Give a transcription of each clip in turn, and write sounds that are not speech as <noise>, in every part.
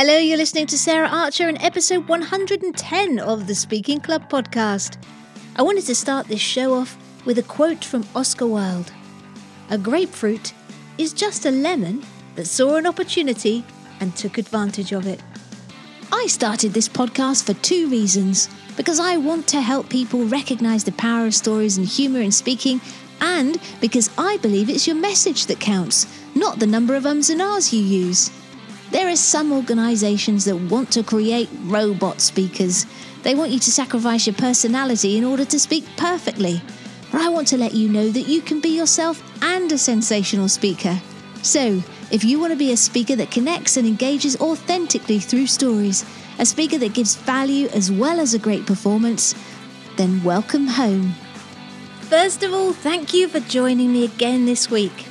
Hello, you're listening to Sarah Archer in episode 110 of the Speaking Club podcast. I wanted to start this show off with a quote from Oscar Wilde A grapefruit is just a lemon that saw an opportunity and took advantage of it. I started this podcast for two reasons because I want to help people recognize the power of stories and humor in speaking, and because I believe it's your message that counts, not the number of ums and ahs you use. There are some organizations that want to create robot speakers. They want you to sacrifice your personality in order to speak perfectly. But I want to let you know that you can be yourself and a sensational speaker. So, if you want to be a speaker that connects and engages authentically through stories, a speaker that gives value as well as a great performance, then welcome home. First of all, thank you for joining me again this week.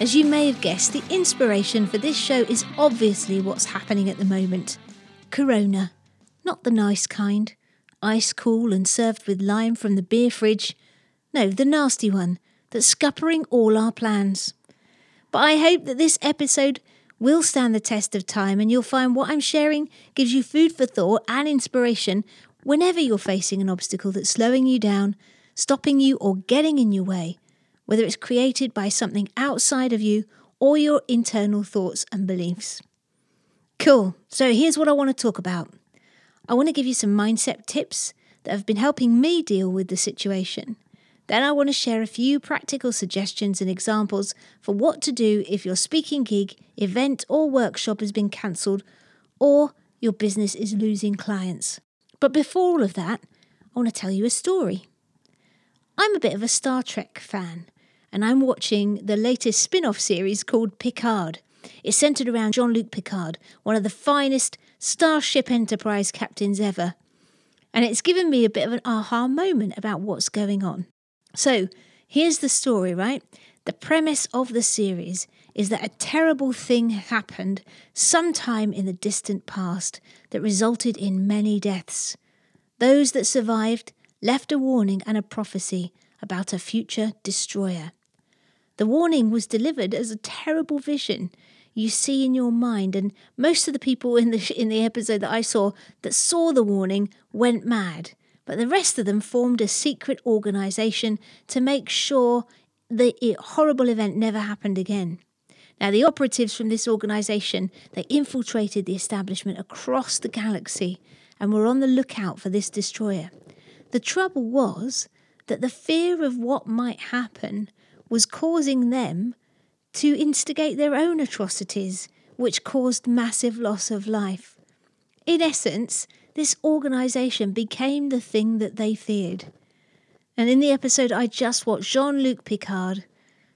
As you may have guessed, the inspiration for this show is obviously what's happening at the moment Corona. Not the nice kind, ice cool and served with lime from the beer fridge. No, the nasty one that's scuppering all our plans. But I hope that this episode will stand the test of time and you'll find what I'm sharing gives you food for thought and inspiration whenever you're facing an obstacle that's slowing you down, stopping you, or getting in your way whether it's created by something outside of you or your internal thoughts and beliefs. Cool. So here's what I want to talk about. I want to give you some mindset tips that have been helping me deal with the situation. Then I want to share a few practical suggestions and examples for what to do if your speaking gig, event, or workshop has been cancelled or your business is losing clients. But before all of that, I want to tell you a story. I'm a bit of a Star Trek fan, and I'm watching the latest spin off series called Picard. It's centered around Jean Luc Picard, one of the finest Starship Enterprise captains ever. And it's given me a bit of an aha moment about what's going on. So, here's the story, right? The premise of the series is that a terrible thing happened sometime in the distant past that resulted in many deaths. Those that survived left a warning and a prophecy about a future destroyer. The warning was delivered as a terrible vision you see in your mind, and most of the people in the in the episode that I saw that saw the warning went mad. But the rest of them formed a secret organization to make sure the horrible event never happened again. Now, the operatives from this organization they infiltrated the establishment across the galaxy and were on the lookout for this destroyer. The trouble was that the fear of what might happen was causing them to instigate their own atrocities, which caused massive loss of life. In essence, this organisation became the thing that they feared. And in the episode I just watched, Jean Luc Picard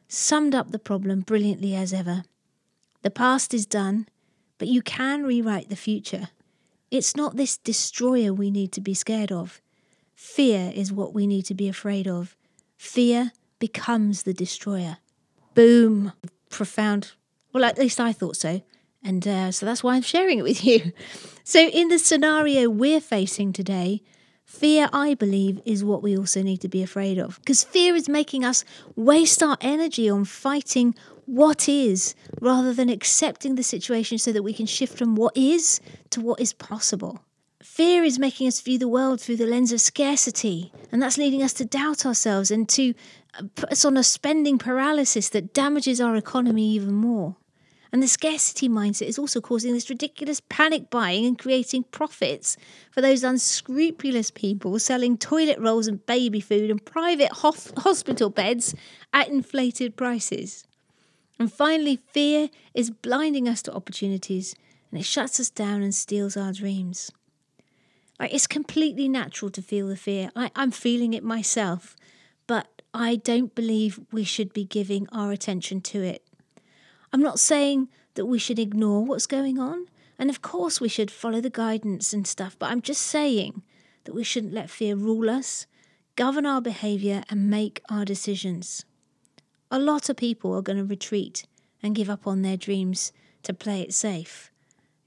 summed up the problem brilliantly as ever. The past is done, but you can rewrite the future. It's not this destroyer we need to be scared of. Fear is what we need to be afraid of. Fear becomes the destroyer. Boom. Profound. Well, at least I thought so. And uh, so that's why I'm sharing it with you. <laughs> So, in the scenario we're facing today, fear, I believe, is what we also need to be afraid of. Because fear is making us waste our energy on fighting what is rather than accepting the situation so that we can shift from what is to what is possible. Fear is making us view the world through the lens of scarcity, and that's leading us to doubt ourselves and to put us on a spending paralysis that damages our economy even more. And the scarcity mindset is also causing this ridiculous panic buying and creating profits for those unscrupulous people selling toilet rolls and baby food and private ho- hospital beds at inflated prices. And finally, fear is blinding us to opportunities and it shuts us down and steals our dreams. Like it's completely natural to feel the fear. I, I'm feeling it myself, I don't believe we should be giving our attention to it. I'm not saying that we should ignore what's going on, and of course we should follow the guidance and stuff, but I'm just saying that we shouldn't let fear rule us, govern our behaviour, and make our decisions. A lot of people are going to retreat and give up on their dreams to play it safe.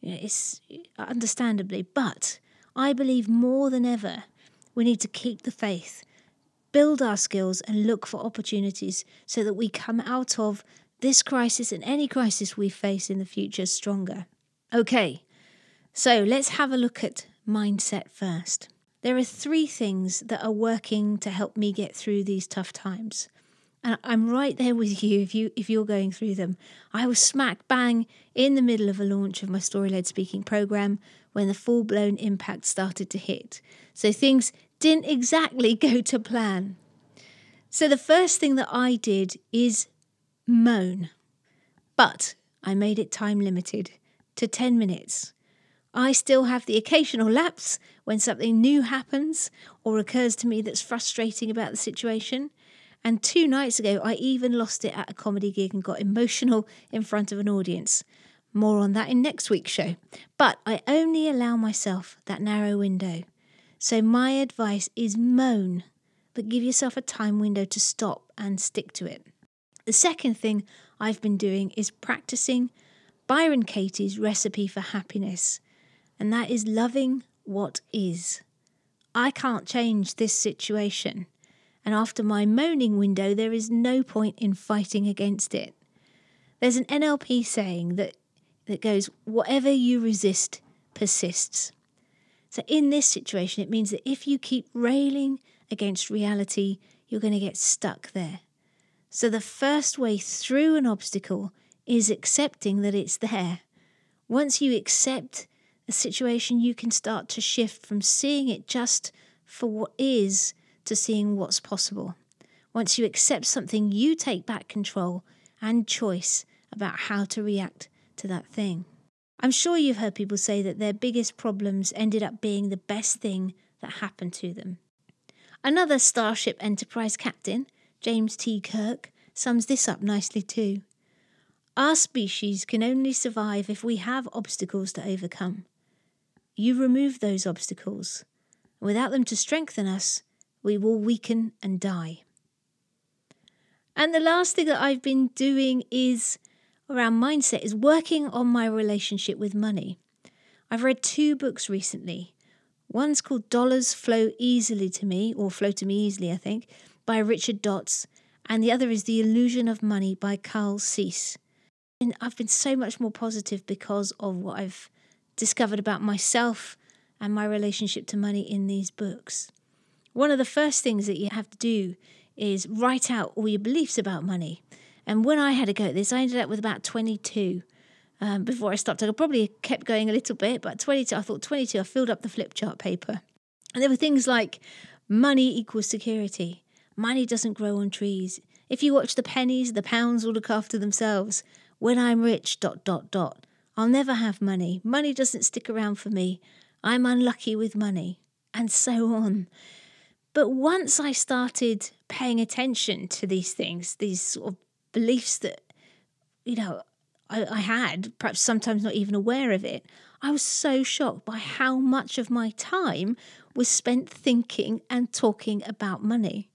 It's understandably, but I believe more than ever we need to keep the faith, build our skills, and look for opportunities so that we come out of this crisis and any crisis we face in the future stronger. Okay, So let's have a look at mindset first. There are three things that are working to help me get through these tough times. And I'm right there with you if you if you're going through them. I was smack bang in the middle of a launch of my story led speaking program when the full blown impact started to hit. So things didn't exactly <laughs> go to plan. So the first thing that I did is moan. But I made it time limited to 10 minutes. I still have the occasional lapse when something new happens or occurs to me that's frustrating about the situation. And two nights ago, I even lost it at a comedy gig and got emotional in front of an audience. More on that in next week's show. But I only allow myself that narrow window. So my advice is moan, but give yourself a time window to stop and stick to it. The second thing I've been doing is practicing Byron Katie's recipe for happiness and that is loving what is. I can't change this situation, and after my moaning window, there is no point in fighting against it. There's an NLP saying that, that goes, whatever you resist persists. So, in this situation, it means that if you keep railing against reality, you're going to get stuck there. So, the first way through an obstacle is accepting that it's there. Once you accept a situation you can start to shift from seeing it just for what is to seeing what's possible. Once you accept something, you take back control and choice about how to react to that thing. I'm sure you've heard people say that their biggest problems ended up being the best thing that happened to them. Another Starship Enterprise captain, James T. Kirk, sums this up nicely too. Our species can only survive if we have obstacles to overcome. You remove those obstacles. Without them to strengthen us, we will weaken and die. And the last thing that I've been doing is around mindset is working on my relationship with money. I've read two books recently. One's called Dollars Flow Easily to Me, or Flow to Me Easily, I think, by Richard Dotts, and the other is The Illusion of Money by Kyle Cease. And I've been so much more positive because of what I've discovered about myself and my relationship to money in these books. One of the first things that you have to do is write out all your beliefs about money. And when I had a go at this, I ended up with about 22 um, before I stopped. I probably kept going a little bit, but 22, I thought 22, I filled up the flip chart paper. And there were things like money equals security, money doesn't grow on trees. If you watch the pennies, the pounds will look after themselves. When I'm rich, dot, dot, dot. I'll never have money. Money doesn't stick around for me. I'm unlucky with money. And so on. But once I started paying attention to these things, these sort of beliefs that, you know, I, I had, perhaps sometimes not even aware of it, I was so shocked by how much of my time was spent thinking and talking about money.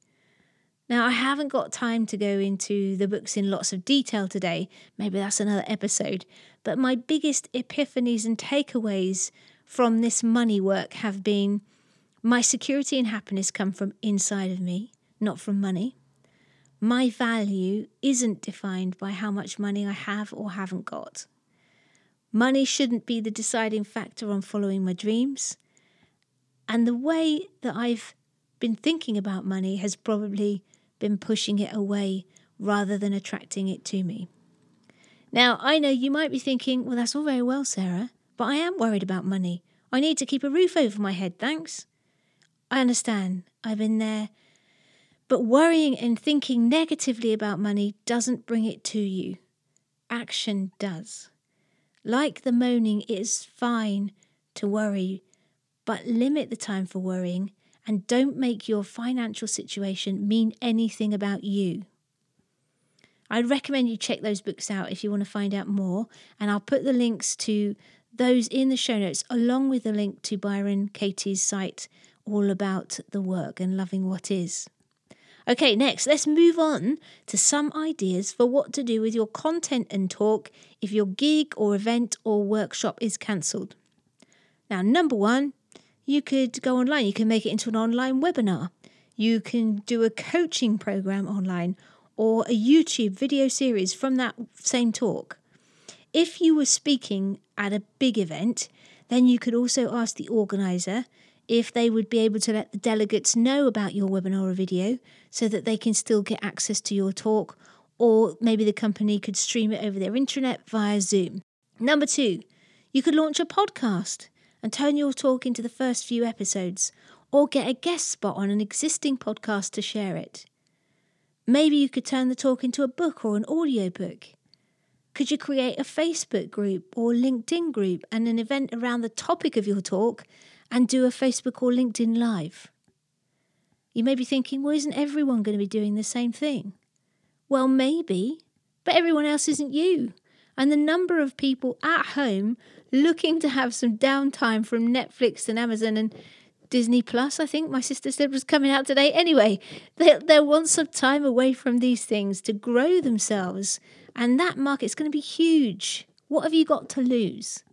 Now, I haven't got time to go into the books in lots of detail today. Maybe that's another episode. But my biggest epiphanies and takeaways from this money work have been my security and happiness come from inside of me, not from money. My value isn't defined by how much money I have or haven't got. Money shouldn't be the deciding factor on following my dreams. And the way that I've been thinking about money has probably been pushing it away rather than attracting it to me. Now, I know you might be thinking, well, that's all very well, Sarah, but I am worried about money. I need to keep a roof over my head, thanks. I understand. I've been there. But worrying and thinking negatively about money doesn't bring it to you. Action does. Like the moaning, it is fine to worry, but limit the time for worrying and don't make your financial situation mean anything about you. I'd recommend you check those books out if you want to find out more, and I'll put the links to those in the show notes along with the link to Byron Katie's site all about the work and loving what is. Okay, next, let's move on to some ideas for what to do with your content and talk if your gig or event or workshop is cancelled. Now, number one, you could go online, you can make it into an online webinar, you can do a coaching program online or a YouTube video series from that same talk. If you were speaking at a big event, then you could also ask the organizer if they would be able to let the delegates know about your webinar or video so that they can still get access to your talk, or maybe the company could stream it over their intranet via Zoom. Number two, you could launch a podcast and turn your talk into the first few episodes, or get a guest spot on an existing podcast to share it. Maybe you could turn the talk into a book or an audiobook. Could you create a Facebook group or LinkedIn group and an event around the topic of your talk and do a Facebook or LinkedIn Live? You may be thinking, well, isn't everyone going to be doing the same thing? Well, maybe, but everyone else isn't you. And the number of people at home looking to have some downtime from Netflix and Amazon and Disney Plus, I think my sister said was coming out today. Anyway, they, they want some time away from these things to grow themselves. And that market's going to be huge. What have you got to lose?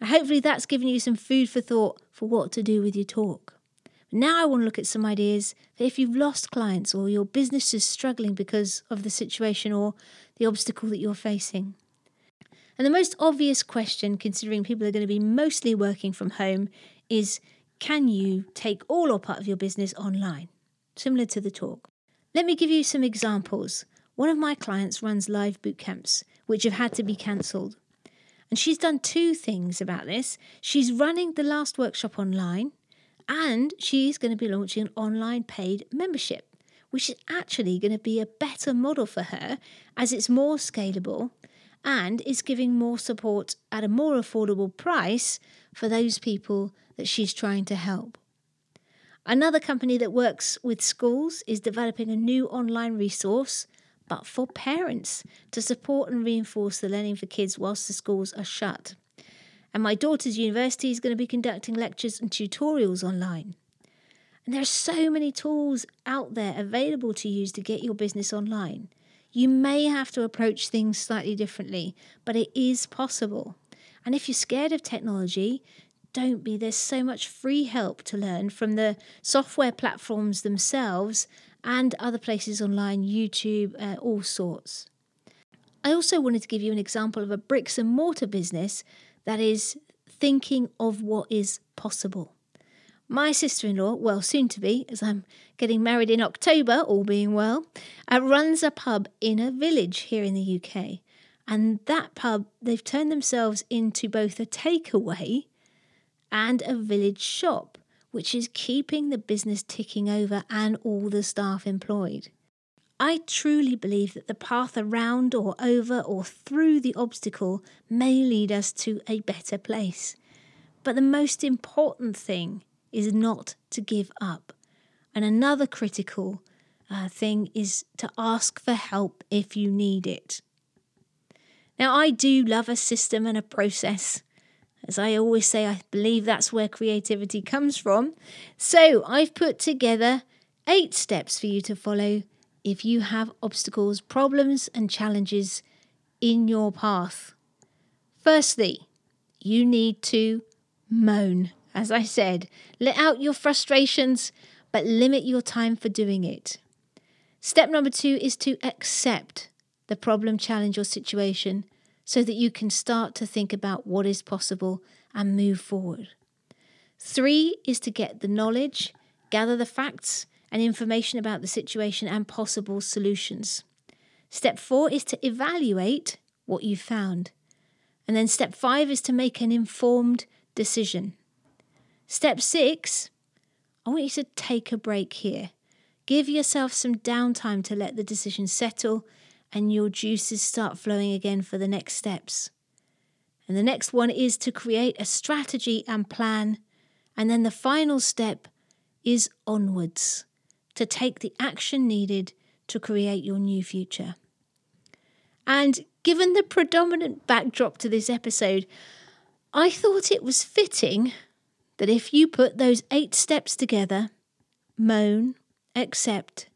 Hopefully, that's given you some food for thought for what to do with your talk. Now, I want to look at some ideas that if you've lost clients or your business is struggling because of the situation or the obstacle that you're facing. And the most obvious question, considering people are going to be mostly working from home, is can you take all or part of your business online? Similar to the talk. Let me give you some examples. One of my clients runs live boot camps, which have had to be cancelled. And she's done two things about this. She's running the last workshop online, and she's going to be launching an online paid membership, which is actually going to be a better model for her as it's more scalable and is giving more support at a more affordable price for those people that she's trying to help. Another company that works with schools is developing a new online resource, but for parents to support and reinforce the learning for kids whilst the schools are shut. And my daughter's university is going to be conducting lectures and tutorials online. And there are so many tools out there available to use to get your business online. You may have to approach things slightly differently, but it is possible. And if you're scared of technology, don't be. There's so much free help to learn from the software platforms themselves and other places online, YouTube, uh, all sorts. I also wanted to give you an example of a bricks and mortar business that is thinking of what is possible. My sister in law, well, soon to be, as I'm getting married in October, all being well, uh, runs a pub in a village here in the UK. And that pub, they've turned themselves into both a takeaway and a village shop, which is keeping the business ticking over and all the staff employed. I truly believe that the path around or over or through the obstacle may lead us to a better place. But the most important thing is not to give up. And another critical uh, thing is to ask for help if you need it. Now, I do love a system and a process. As I always say, I believe that's where creativity comes from. So I've put together eight steps for you to follow if you have obstacles, problems, and challenges in your path. Firstly, you need to moan. As I said, let out your frustrations, but limit your time for doing it. Step number two is to accept the problem, challenge, or situation so that you can start to think about what is possible and move forward. Three is to get the knowledge, gather the facts and information about the situation and possible solutions. Step four is to evaluate what you found. And then step five is to make an informed decision. Step six, I want you to take a break here. Give yourself some downtime to let the decision settle and your juices start flowing again for the next steps. And the next one is to create a strategy and plan. And then the final step is onwards to take the action needed to create your new future. And given the predominant backdrop to this episode, I thought it was fitting that if you put those eight steps together moan, accept,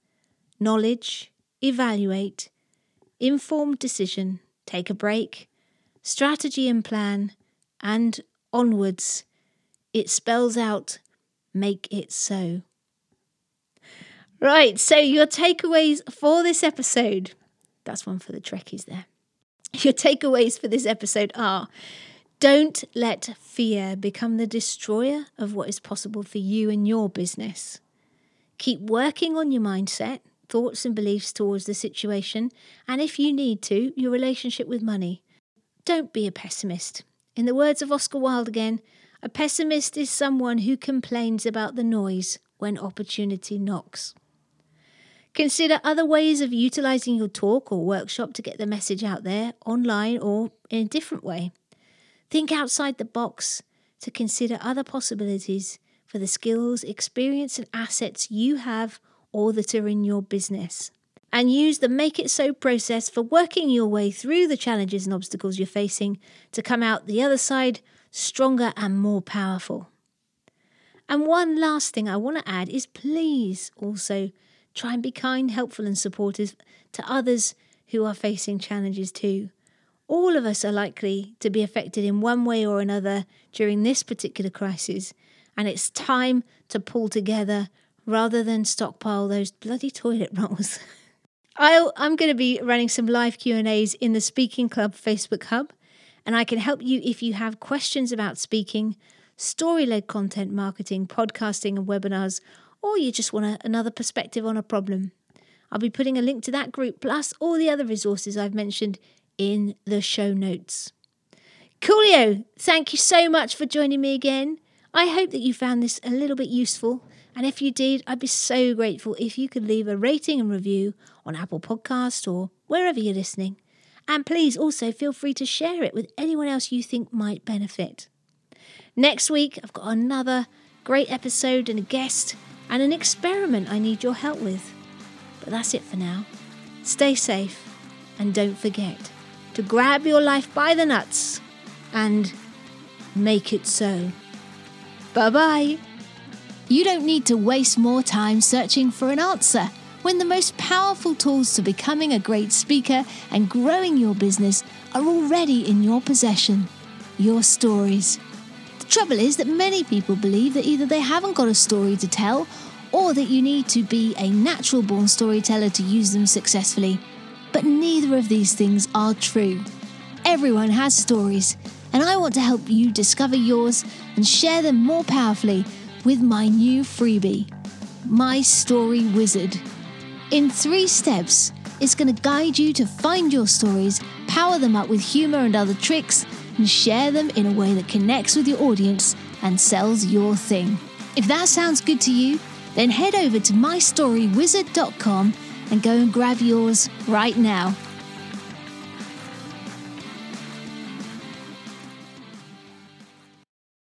knowledge, evaluate, informed decision, take a break, strategy and plan, and onwards. It spells out make it so. Right, so your takeaways for this episode. That's one for the Trekkies there. Your takeaways for this episode are don't let fear become the destroyer of what is possible for you and your business. Keep working on your mindset, thoughts, and beliefs towards the situation, and if you need to, your relationship with money. Don't be a pessimist. In the words of Oscar Wilde again, a pessimist is someone who complains about the noise when opportunity knocks. Consider other ways of utilizing your talk or workshop to get the message out there, online or in a different way. Think outside the box to consider other possibilities for the skills, experience, and assets you have or that are in your business and use the Make It So process for working your way through the challenges and obstacles you're facing to come out the other side stronger and more powerful. And one last thing I want to add is please also try and be kind, helpful, and supportive to others who are facing challenges too. All of us are likely to be affected in one way or another during this particular crisis, and it's time to pull together rather than stockpile those bloody toilet <laughs> rolls. i am going to be running some live Q&As in the Speaking Club Facebook hub, and I can help you if you have questions about speaking, story-led content marketing, podcasting and webinars, or you just want a, another perspective on a problem. I'll be putting a link to that group plus all the other resources I've mentioned in the show notes. Coolio, thank you so much for joining me again. I hope that you found this a little bit useful and if you did, I'd be so grateful if you could leave a rating and review on Apple Podcast or wherever you're listening. And please also feel free to share it with anyone else you think might benefit. Next week, I've got another great episode and a guest and an experiment I need your help with. But that's it for now. Stay safe and don't forget to grab your life by the nuts and make it so. Bye bye. You don't need to waste more time searching for an answer when the most powerful tools to becoming a great speaker and growing your business are already in your possession your stories. The trouble is that many people believe that either they haven't got a story to tell or that you need to be a natural born storyteller to use them successfully. But neither of these things are true. Everyone has stories, and I want to help you discover yours and share them more powerfully with my new freebie, My Story Wizard. In three steps, it's going to guide you to find your stories, power them up with humor and other tricks, and share them in a way that connects with your audience and sells your thing. If that sounds good to you, then head over to mystorywizard.com and go and grab yours right now.